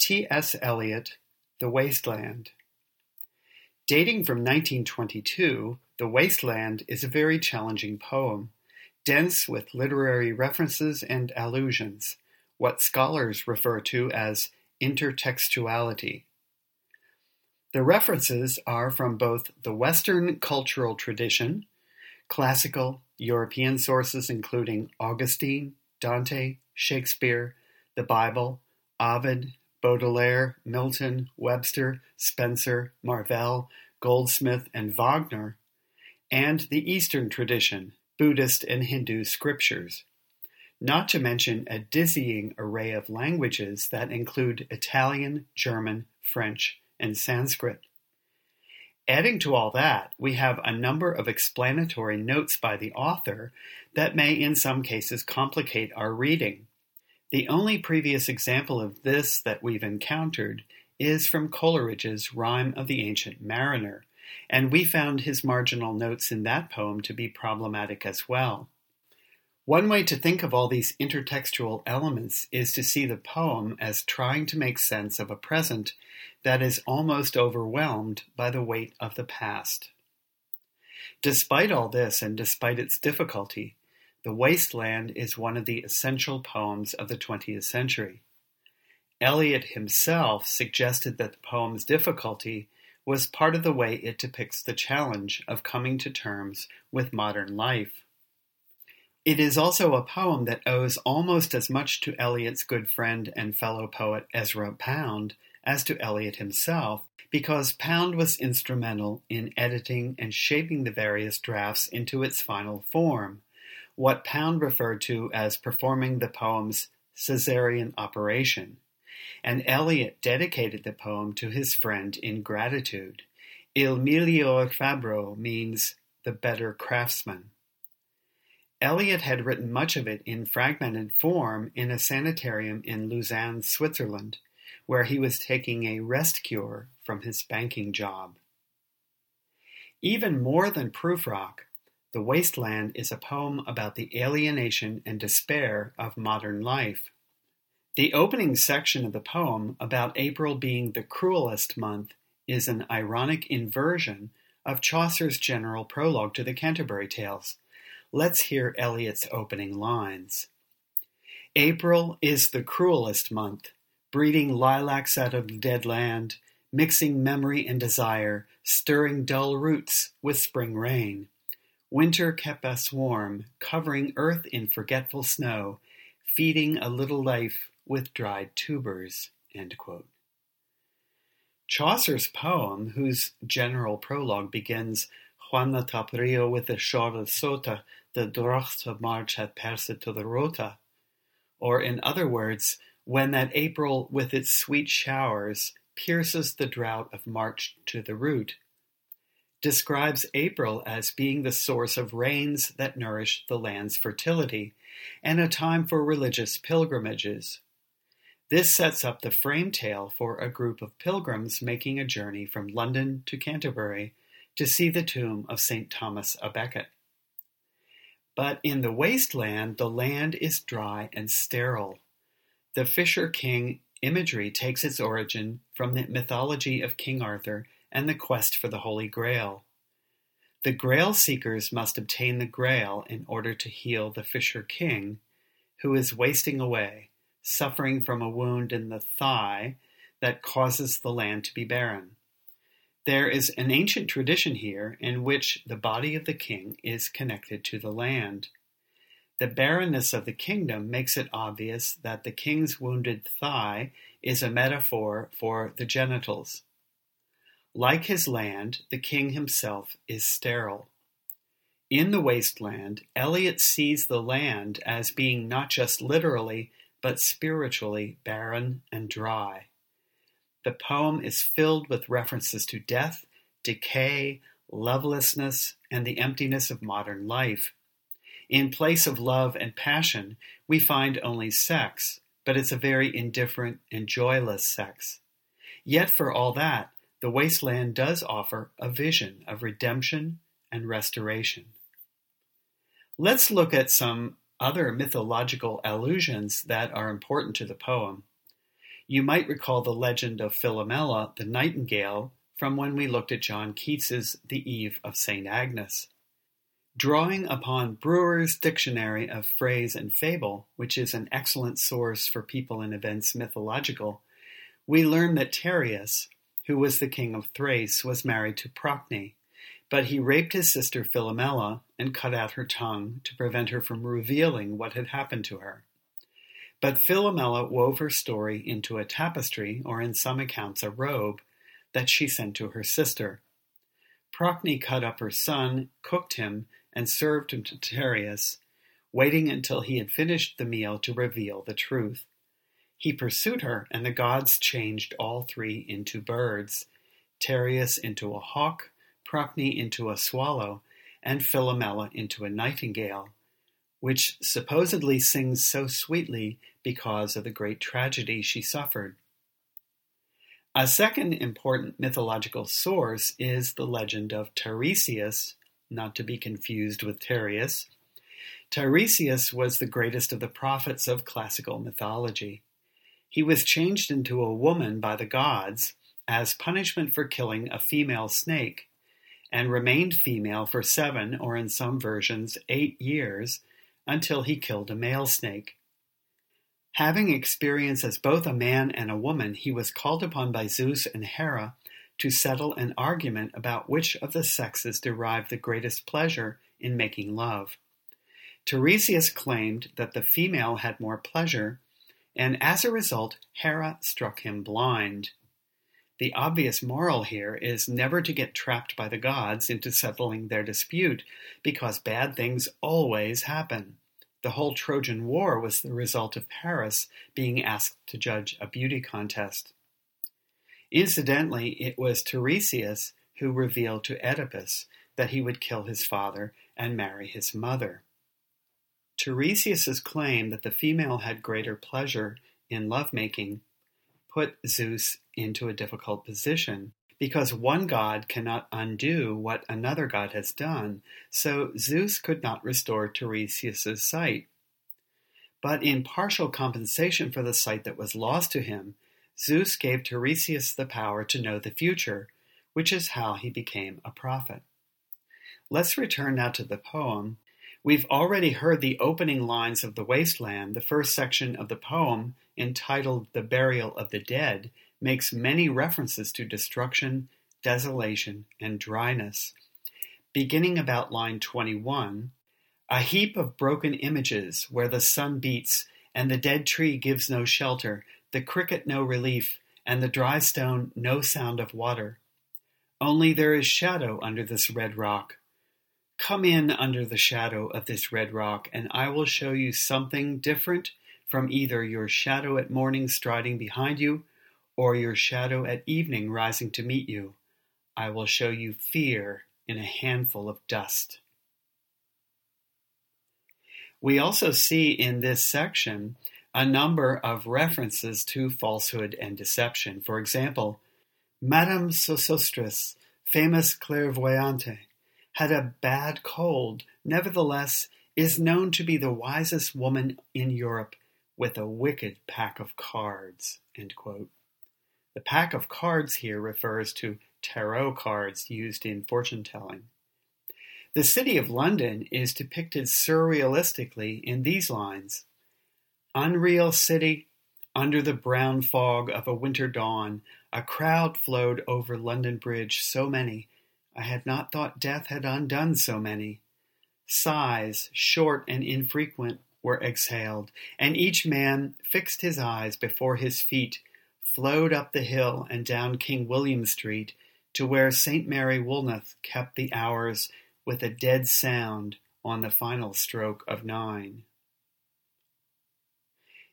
T. S. Eliot, The Waste Land. Dating from 1922, The Waste Land is a very challenging poem, dense with literary references and allusions, what scholars refer to as intertextuality. The references are from both the Western cultural tradition, classical European sources including Augustine, Dante, Shakespeare, the Bible, Ovid, Baudelaire, Milton, Webster, Spenser, Marvell, Goldsmith, and Wagner, and the Eastern tradition, Buddhist and Hindu scriptures. Not to mention a dizzying array of languages that include Italian, German, French, and Sanskrit. Adding to all that, we have a number of explanatory notes by the author that may in some cases complicate our reading. The only previous example of this that we've encountered is from Coleridge's Rime of the Ancient Mariner, and we found his marginal notes in that poem to be problematic as well. One way to think of all these intertextual elements is to see the poem as trying to make sense of a present that is almost overwhelmed by the weight of the past. Despite all this and despite its difficulty, The Waste Land is one of the essential poems of the 20th century. Eliot himself suggested that the poem's difficulty was part of the way it depicts the challenge of coming to terms with modern life. It is also a poem that owes almost as much to Eliot's good friend and fellow poet Ezra Pound as to Eliot himself, because Pound was instrumental in editing and shaping the various drafts into its final form, what Pound referred to as performing the poem's Caesarean operation, and Eliot dedicated the poem to his friend in gratitude. Il miglior fabbro means the better craftsman. Eliot had written much of it in fragmented form in a sanitarium in Lausanne, Switzerland, where he was taking a rest cure from his banking job. Even more than Prufrock, The Waste Land is a poem about the alienation and despair of modern life. The opening section of the poem, about April being the cruelest month, is an ironic inversion of Chaucer's general prologue to the Canterbury Tales, Let's hear Eliot's opening lines. April is the cruelest month, breeding lilacs out of the dead land, mixing memory and desire, stirring dull roots with spring rain. Winter kept us warm, covering earth in forgetful snow, feeding a little life with dried tubers. Chaucer's poem, whose general prologue begins Juana Taprio with the short of sota, the drocht of march had passed to the rota. Or in other words, when that April with its sweet showers pierces the drought of March to the root, describes April as being the source of rains that nourish the land's fertility and a time for religious pilgrimages. This sets up the frame tale for a group of pilgrims making a journey from London to Canterbury to see the tomb of St. Thomas a Becket. But in the wasteland, the land is dry and sterile. The Fisher King imagery takes its origin from the mythology of King Arthur and the quest for the Holy Grail. The Grail seekers must obtain the Grail in order to heal the Fisher King, who is wasting away, suffering from a wound in the thigh that causes the land to be barren. There is an ancient tradition here in which the body of the king is connected to the land. The barrenness of the kingdom makes it obvious that the king's wounded thigh is a metaphor for the genitals. Like his land, the king himself is sterile. In the wasteland, Eliot sees the land as being not just literally, but spiritually barren and dry. The poem is filled with references to death, decay, lovelessness, and the emptiness of modern life. In place of love and passion, we find only sex, but it's a very indifferent and joyless sex. Yet, for all that, the wasteland does offer a vision of redemption and restoration. Let's look at some other mythological allusions that are important to the poem. You might recall the legend of Philomela, the nightingale, from when we looked at John Keats's The Eve of St. Agnes. Drawing upon Brewer's Dictionary of Phrase and Fable, which is an excellent source for people and events mythological, we learn that Tereus, who was the king of Thrace, was married to Procne, but he raped his sister Philomela and cut out her tongue to prevent her from revealing what had happened to her. But Philomela wove her story into a tapestry, or in some accounts a robe, that she sent to her sister. Procne cut up her son, cooked him, and served him to Tereus, waiting until he had finished the meal to reveal the truth. He pursued her, and the gods changed all three into birds Tereus into a hawk, Procne into a swallow, and Philomela into a nightingale, which supposedly sings so sweetly because of the great tragedy she suffered. A second important mythological source is the legend of Tiresias, not to be confused with Tereus. Tiresias was the greatest of the prophets of classical mythology. He was changed into a woman by the gods as punishment for killing a female snake, and remained female for seven, or in some versions, eight years, until he killed a male snake. Having experience as both a man and a woman, he was called upon by Zeus and Hera to settle an argument about which of the sexes derived the greatest pleasure in making love. Tiresias claimed that the female had more pleasure and as a result, Hera struck him blind. The obvious moral here is never to get trapped by the gods into settling their dispute, because bad things always happen. The whole Trojan War was the result of Paris being asked to judge a beauty contest. Incidentally, it was Tiresias who revealed to Oedipus that he would kill his father and marry his mother. Tiresias's claim that the female had greater pleasure in lovemaking put Zeus into a difficult position because one god cannot undo what another god has done, so Zeus could not restore Tiresias's sight. But in partial compensation for the sight that was lost to him, Zeus gave Tiresias the power to know the future, which is how he became a prophet. Let's return now to the poem We've already heard the opening lines of The Waste Land. The first section of the poem, entitled The Burial of the Dead, makes many references to destruction, desolation, and dryness. Beginning about line 21, a heap of broken images where the sun beats and the dead tree gives no shelter, the cricket no relief, and the dry stone no sound of water. Only there is shadow under this red rock, Come in under the shadow of this red rock, and I will show you something different from either your shadow at morning striding behind you or your shadow at evening rising to meet you. I will show you fear in a handful of dust. We also see in this section a number of references to falsehood and deception. For example, Madame Sosostris, famous clairvoyante, had a bad cold, nevertheless is known to be the wisest woman in Europe with a wicked pack of cards. The pack of cards here refers to tarot cards used in fortune telling. The city of London is depicted surrealistically in these lines Unreal city, under the brown fog of a winter dawn, a crowd flowed over London Bridge, so many I had not thought death had undone so many. Sighs, short and infrequent, were exhaled, and each man fixed his eyes before his feet, flowed up the hill and down King William Street to where St. Mary Woolnoth kept the hours with a dead sound on the final stroke of nine.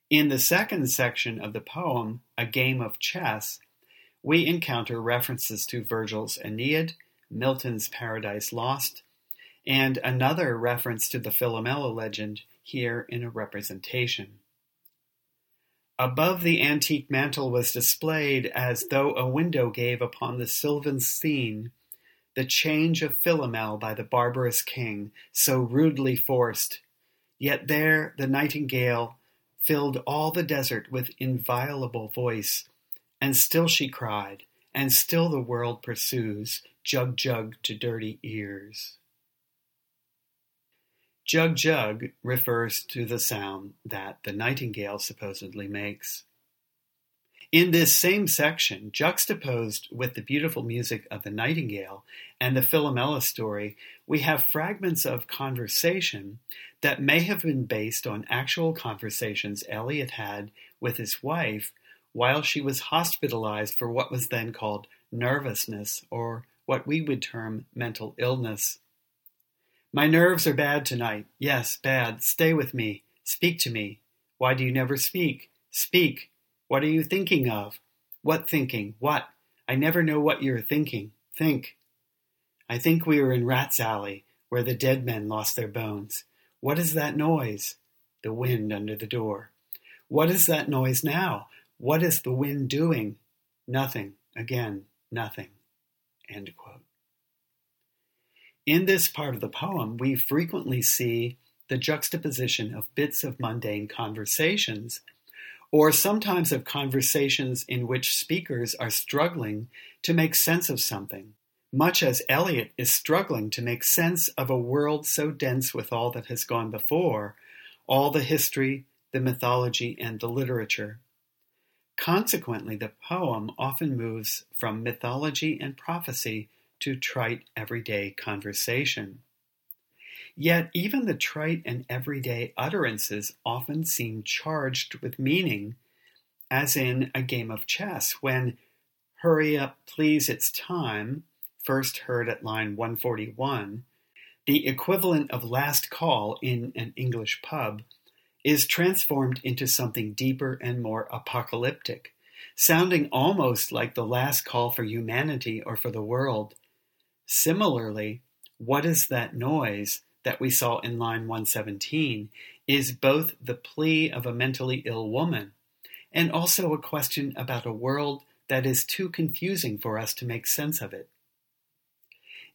In the second section of the poem, A Game of Chess, we encounter references to Virgil's Aeneid Milton's Paradise Lost, and another reference to the Philomela legend here in a representation. Above the antique mantel was displayed, as though a window gave upon the sylvan scene, the change of Philomel by the barbarous king, so rudely forced. Yet there the nightingale filled all the desert with inviolable voice, and still she cried, and still the world pursues, jug jug to dirty ears. Jug jug refers to the sound that the nightingale supposedly makes. In this same section, juxtaposed with the beautiful music of the nightingale and the Philomela story, we have fragments of conversation that may have been based on actual conversations Eliot had with his wife while she was hospitalized for what was then called nervousness, or what we would term mental illness. My nerves are bad tonight. Yes, bad. Stay with me. Speak to me. Why do you never speak? Speak. What are you thinking of? What thinking? What? I never know what you're thinking. Think. I think we are in Rat's Alley, where the dead men lost their bones. What is that noise? The wind under the door. What is that noise now? What is the wind doing? Nothing. Again, nothing. In this part of the poem, we frequently see the juxtaposition of bits of mundane conversations or sometimes of conversations in which speakers are struggling to make sense of something, much as Eliot is struggling to make sense of a world so dense with all that has gone before, all the history, the mythology, and the literature. Consequently, the poem often moves from mythology and prophecy to trite everyday conversation. Yet even the trite and everyday utterances often seem charged with meaning, as in a game of chess, when hurry up, please, it's time, first heard at line 141, the equivalent of last call in an English pub, is transformed into something deeper and more apocalyptic, sounding almost like the last call for humanity or for the world. Similarly, what is that noise that we saw in line 117 is both the plea of a mentally ill woman and also a question about a world that is too confusing for us to make sense of it.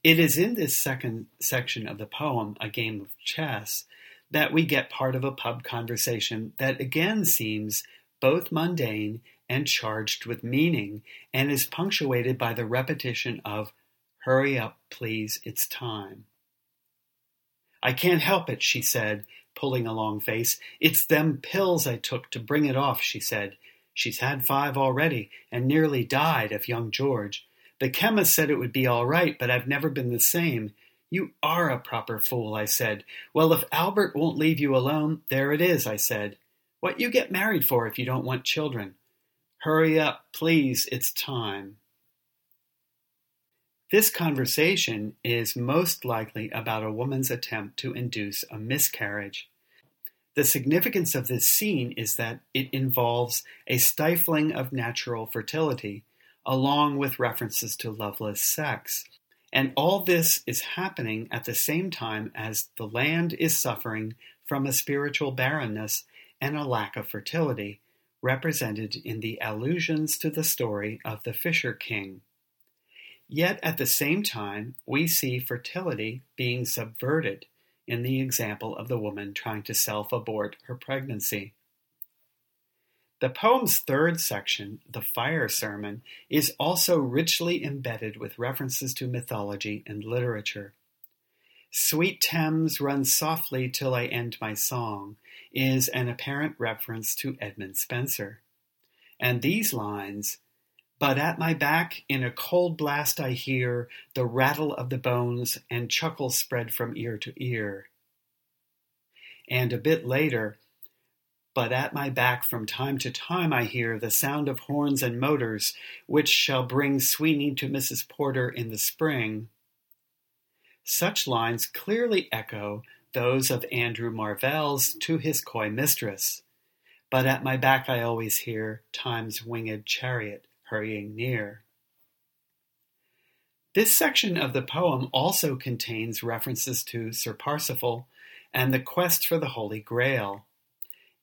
It is in this second section of the poem, A Game of Chess, that we get part of a pub conversation that again seems both mundane and charged with meaning and is punctuated by the repetition of, Hurry up, please, it's time. I can't help it, she said, pulling a long face. It's them pills I took to bring it off, she said. She's had five already, and nearly died of young George. The chemist said it would be all right, but I've never been the same. You are a proper fool, I said. Well, if Albert won't leave you alone, there it is, I said. What you get married for if you don't want children? Hurry up, please, it's time. This conversation is most likely about a woman's attempt to induce a miscarriage. The significance of this scene is that it involves a stifling of natural fertility, along with references to loveless sex. And all this is happening at the same time as the land is suffering from a spiritual barrenness and a lack of fertility, represented in the allusions to the story of the Fisher King. Yet at the same time, we see fertility being subverted in the example of the woman trying to self abort her pregnancy. The poem's third section, the Fire Sermon, is also richly embedded with references to mythology and literature. Sweet Thames runs softly till I end my song is an apparent reference to Edmund Spenser. And these lines, but at my back, in a cold blast, I hear the rattle of the bones and chuckles spread from ear to ear. And a bit later, but at my back from time to time I hear the sound of horns and motors, which shall bring Sweeney to Mrs. Porter in the spring. Such lines clearly echo those of Andrew Marvell's To His Coy Mistress. But at my back I always hear Time's winged chariot hurrying near. This section of the poem also contains references to Sir Parsifal and the quest for the Holy Grail.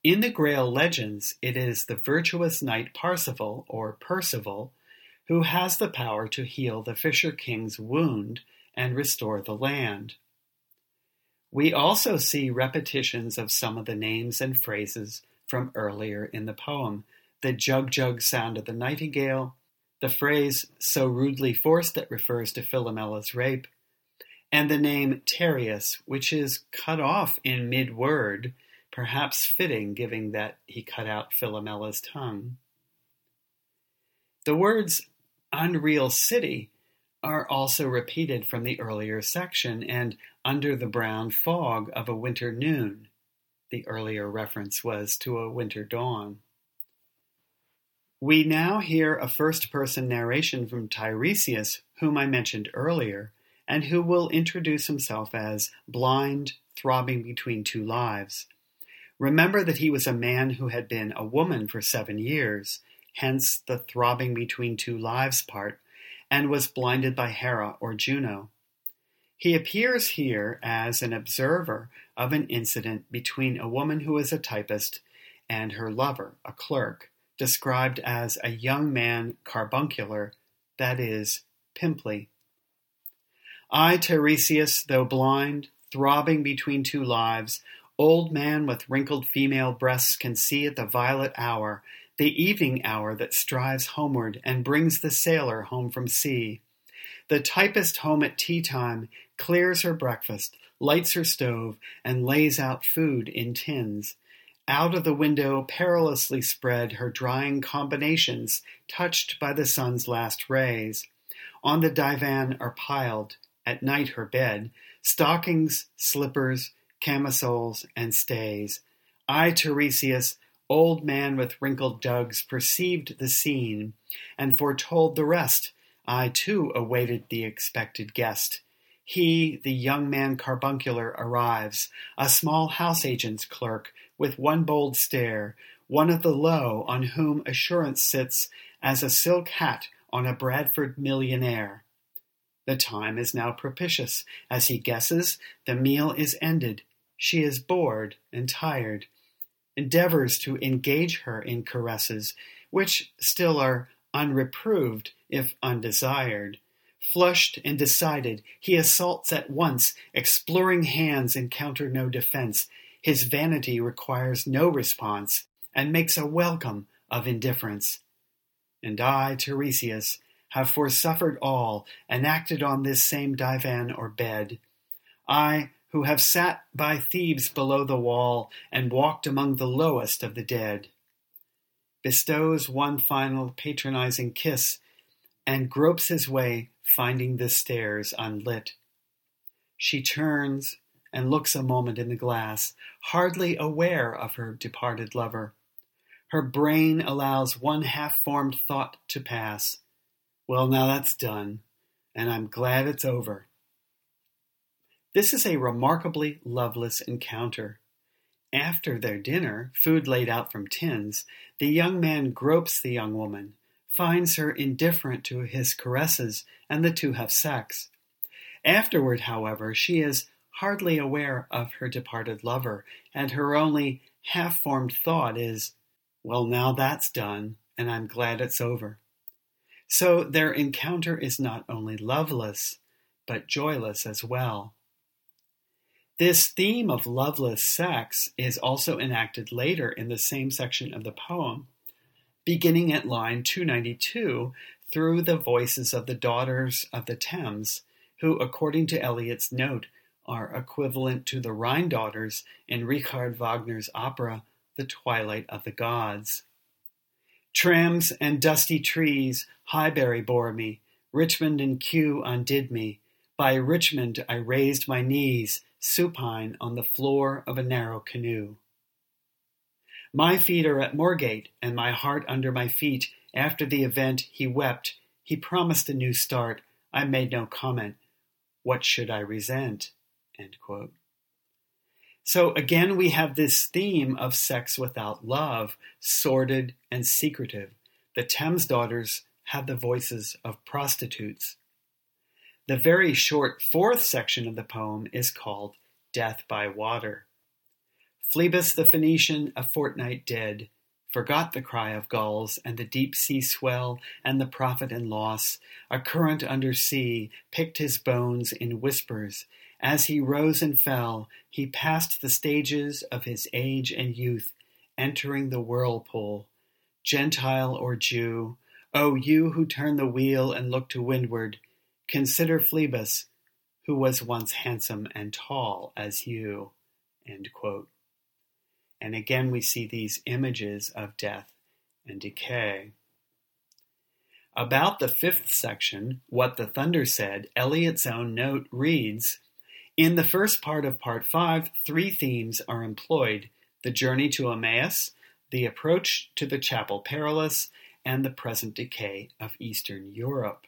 In the Grail legends, it is the virtuous knight Parsifal, or Percival, who has the power to heal the Fisher King's wound and restore the land. We also see repetitions of some of the names and phrases from earlier in the poem the jug jug sound of the nightingale, the phrase so rudely forced that refers to Philomela's rape, and the name Tereus, which is cut off in mid word, perhaps fitting given that he cut out Philomela's tongue. The words unreal city are also repeated from the earlier section and under the brown fog of a winter noon. The earlier reference was to a winter dawn. We now hear a first person narration from Tiresias, whom I mentioned earlier, and who will introduce himself as blind, throbbing between two lives. Remember that he was a man who had been a woman for seven years, hence the throbbing between two lives part, and was blinded by Hera or Juno. He appears here as an observer of an incident between a woman who is a typist and her lover, a clerk, described as a young man carbuncular, that is, pimply. I, Tiresias, though blind, throbbing between two lives, old man with wrinkled female breasts can see at the violet hour the evening hour that strives homeward and brings the sailor home from sea. The typist home at tea time clears her breakfast, lights her stove, and lays out food in tins. Out of the window, perilously spread her drying combinations, touched by the sun's last rays. On the divan are piled, at night her bed, stockings, slippers, camisoles, and stays. I, Tiresias, old man with wrinkled jugs, perceived the scene, and foretold the rest. I too awaited the expected guest. He, the young man carbuncular, arrives, a small house agent's clerk, with one bold stare, one of the low on whom assurance sits as a silk hat on a Bradford millionaire. The time is now propitious. As he guesses, the meal is ended. She is bored and tired endeavors to engage her in caresses, which still are unreproved if undesired. Flushed and decided, he assaults at once, exploring hands encounter no defense. His vanity requires no response, and makes a welcome of indifference. And I, Tiresias, have forsuffered all, and acted on this same divan or bed. I, who have sat by Thebes below the wall and walked among the lowest of the dead. Bestows one final patronizing kiss and gropes his way, finding the stairs unlit. She turns and looks a moment in the glass, hardly aware of her departed lover. Her brain allows one half formed thought to pass. Well, now that's done, and I'm glad it's over. This is a remarkably loveless encounter. After their dinner, food laid out from tins, the young man gropes the young woman, finds her indifferent to his caresses, and the two have sex. Afterward, however, she is hardly aware of her departed lover, and her only half formed thought is, Well, now that's done, and I'm glad it's over. So their encounter is not only loveless, but joyless as well. This theme of loveless sex is also enacted later in the same section of the poem, beginning at line 292 through the voices of the daughters of the Thames, who, according to Eliot's note, are equivalent to the Rhine daughters in Richard Wagner's opera The Twilight of the Gods. Trams and dusty trees Highbury bore me, Richmond and Kew undid me. By Richmond I raised my knees, supine on the floor of a narrow canoe. My feet are at Moorgate, and my heart under my feet. After the event, he wept. He promised a new start. I made no comment. What should I resent? So again, we have this theme of sex without love, sordid and secretive. The Thames daughters have the voices of prostitutes. The very short fourth section of the poem is called Death by Water. Phlebas the Phoenician, a fortnight dead, forgot the cry of gulls and the deep sea swell and the profit and loss. A current under sea picked his bones in whispers. As he rose and fell, he passed the stages of his age and youth, entering the whirlpool, Gentile or Jew, O you who turn the wheel and look to windward, consider Phlebas, who was once handsome and tall as you. And again, we see these images of death and decay. About the fifth section, What the Thunder Said, Eliot's own note reads In the first part of part five, three themes are employed the journey to Emmaus, the approach to the Chapel Perilous, and the present decay of Eastern Europe.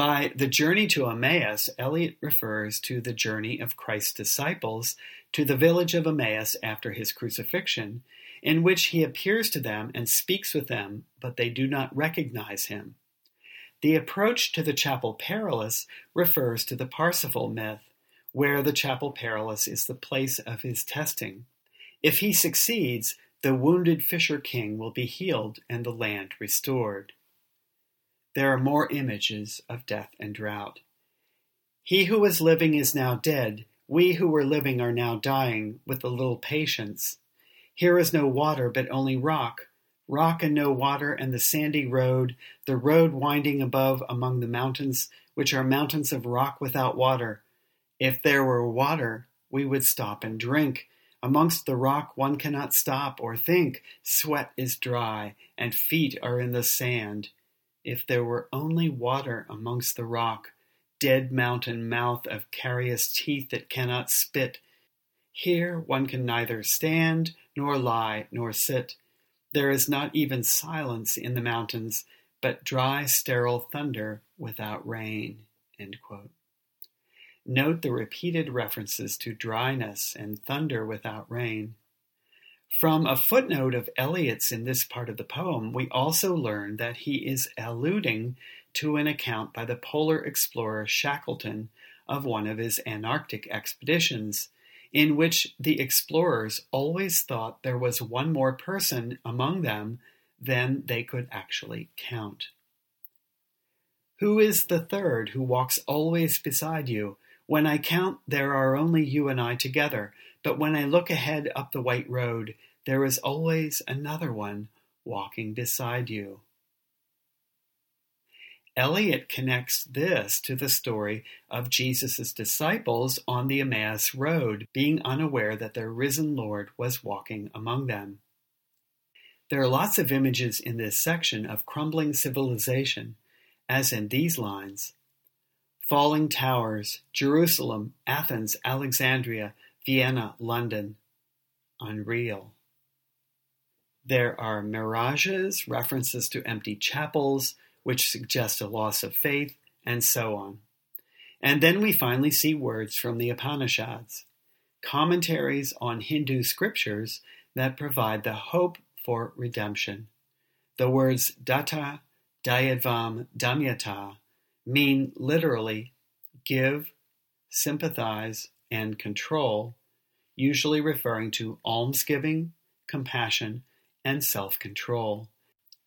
By the journey to Emmaus, Eliot refers to the journey of Christ's disciples to the village of Emmaus after his crucifixion, in which he appears to them and speaks with them, but they do not recognize him. The approach to the Chapel Perilous refers to the Parsifal myth, where the Chapel Perilous is the place of his testing. If he succeeds, the wounded fisher king will be healed and the land restored. There are more images of death and drought. He who was living is now dead. We who were living are now dying with a little patience. Here is no water, but only rock. Rock and no water, and the sandy road, the road winding above among the mountains, which are mountains of rock without water. If there were water, we would stop and drink. Amongst the rock one cannot stop or think. Sweat is dry, and feet are in the sand. If there were only water amongst the rock, dead mountain mouth of carious teeth that cannot spit. Here one can neither stand, nor lie, nor sit. There is not even silence in the mountains, but dry, sterile thunder without rain. Note the repeated references to dryness and thunder without rain. From a footnote of Eliot's in this part of the poem, we also learn that he is alluding to an account by the polar explorer Shackleton of one of his Antarctic expeditions, in which the explorers always thought there was one more person among them than they could actually count. Who is the third who walks always beside you? When I count, there are only you and I together, but when I look ahead up the white road, there is always another one walking beside you. Eliot connects this to the story of Jesus' disciples on the Emmaus Road, being unaware that their risen Lord was walking among them. There are lots of images in this section of crumbling civilization, as in these lines Falling towers, Jerusalem, Athens, Alexandria, Vienna, London. Unreal. There are mirages, references to empty chapels, which suggest a loss of faith, and so on. And then we finally see words from the Upanishads, commentaries on Hindu scriptures that provide the hope for redemption. The words datta, dayadvam, damyata mean literally give, sympathize, and control, usually referring to almsgiving, compassion, and self control.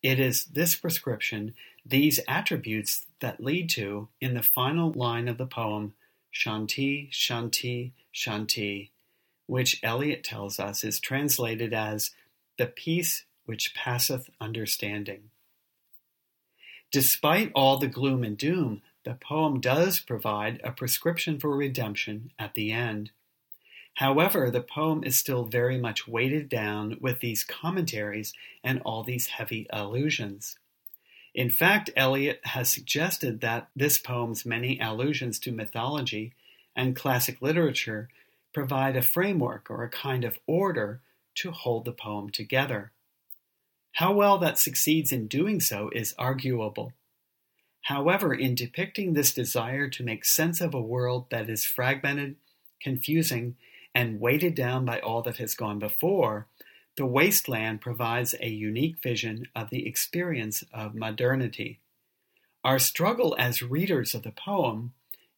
It is this prescription, these attributes, that lead to, in the final line of the poem, Shanti, Shanti, Shanti, which Eliot tells us is translated as the peace which passeth understanding. Despite all the gloom and doom, the poem does provide a prescription for redemption at the end. However, the poem is still very much weighted down with these commentaries and all these heavy allusions. In fact, Eliot has suggested that this poem's many allusions to mythology and classic literature provide a framework or a kind of order to hold the poem together. How well that succeeds in doing so is arguable. However, in depicting this desire to make sense of a world that is fragmented, confusing, and weighted down by all that has gone before, The Waste Land provides a unique vision of the experience of modernity. Our struggle as readers of the poem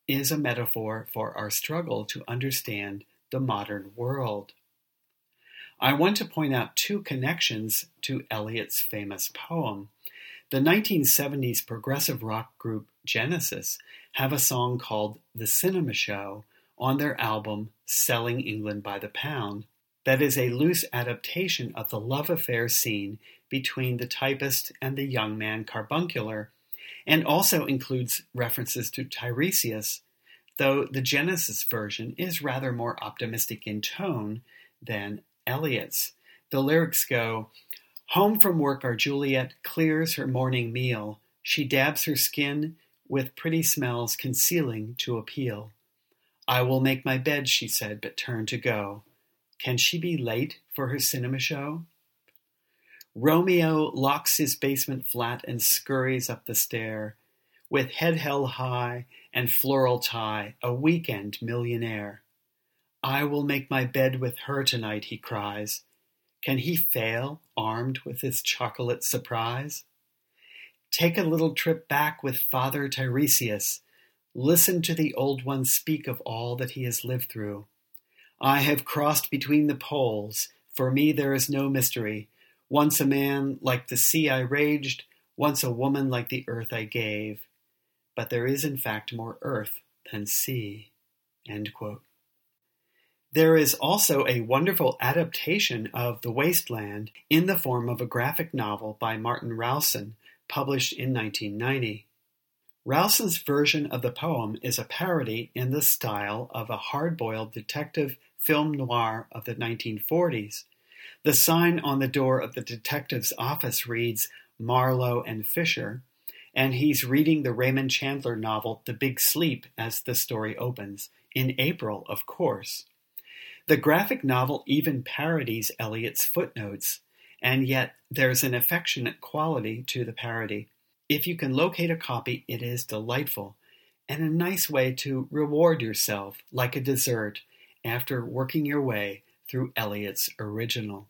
is a metaphor for our struggle to understand the modern world. I want to point out two connections to Eliot's famous poem. The 1970s progressive rock group Genesis have a song called The Cinema Show on their album Selling England by the Pound. that is a loose adaptation of the love affair scene between the typist and the young man Carbuncular, and also includes references to Tiresias, though the Genesis version is rather more optimistic in tone than Eliot's. The lyrics go, Home from work our Juliet clears her morning meal. She dabs her skin with pretty smells concealing to appeal. I will make my bed, she said, but turned to go. Can she be late for her cinema show? Romeo locks his basement flat and scurries up the stair, with head held high and floral tie, a weekend millionaire. I will make my bed with her tonight, he cries. Can he fail, armed with this chocolate surprise? Take a little trip back with Father Tiresias. Listen to the Old One speak of all that he has lived through. I have crossed between the poles. For me there is no mystery. Once a man like the sea I raged, once a woman like the earth I gave. But there is in fact more earth than sea. There is also a wonderful adaptation of The Waste Land in the form of a graphic novel by Martin Rowson, published in 1990. Rowson's version of the poem is a parody in the style of a hard-boiled detective film noir of the 1940s. The sign on the door of the detective's office reads Marlowe and Fisher, and he's reading the Raymond Chandler novel The Big Sleep as the story opens, in April, of course. The graphic novel even parodies Eliot's footnotes, and yet there's an affectionate quality to the parody. If you can locate a copy, it is delightful and a nice way to reward yourself like a dessert after working your way through Eliot's original.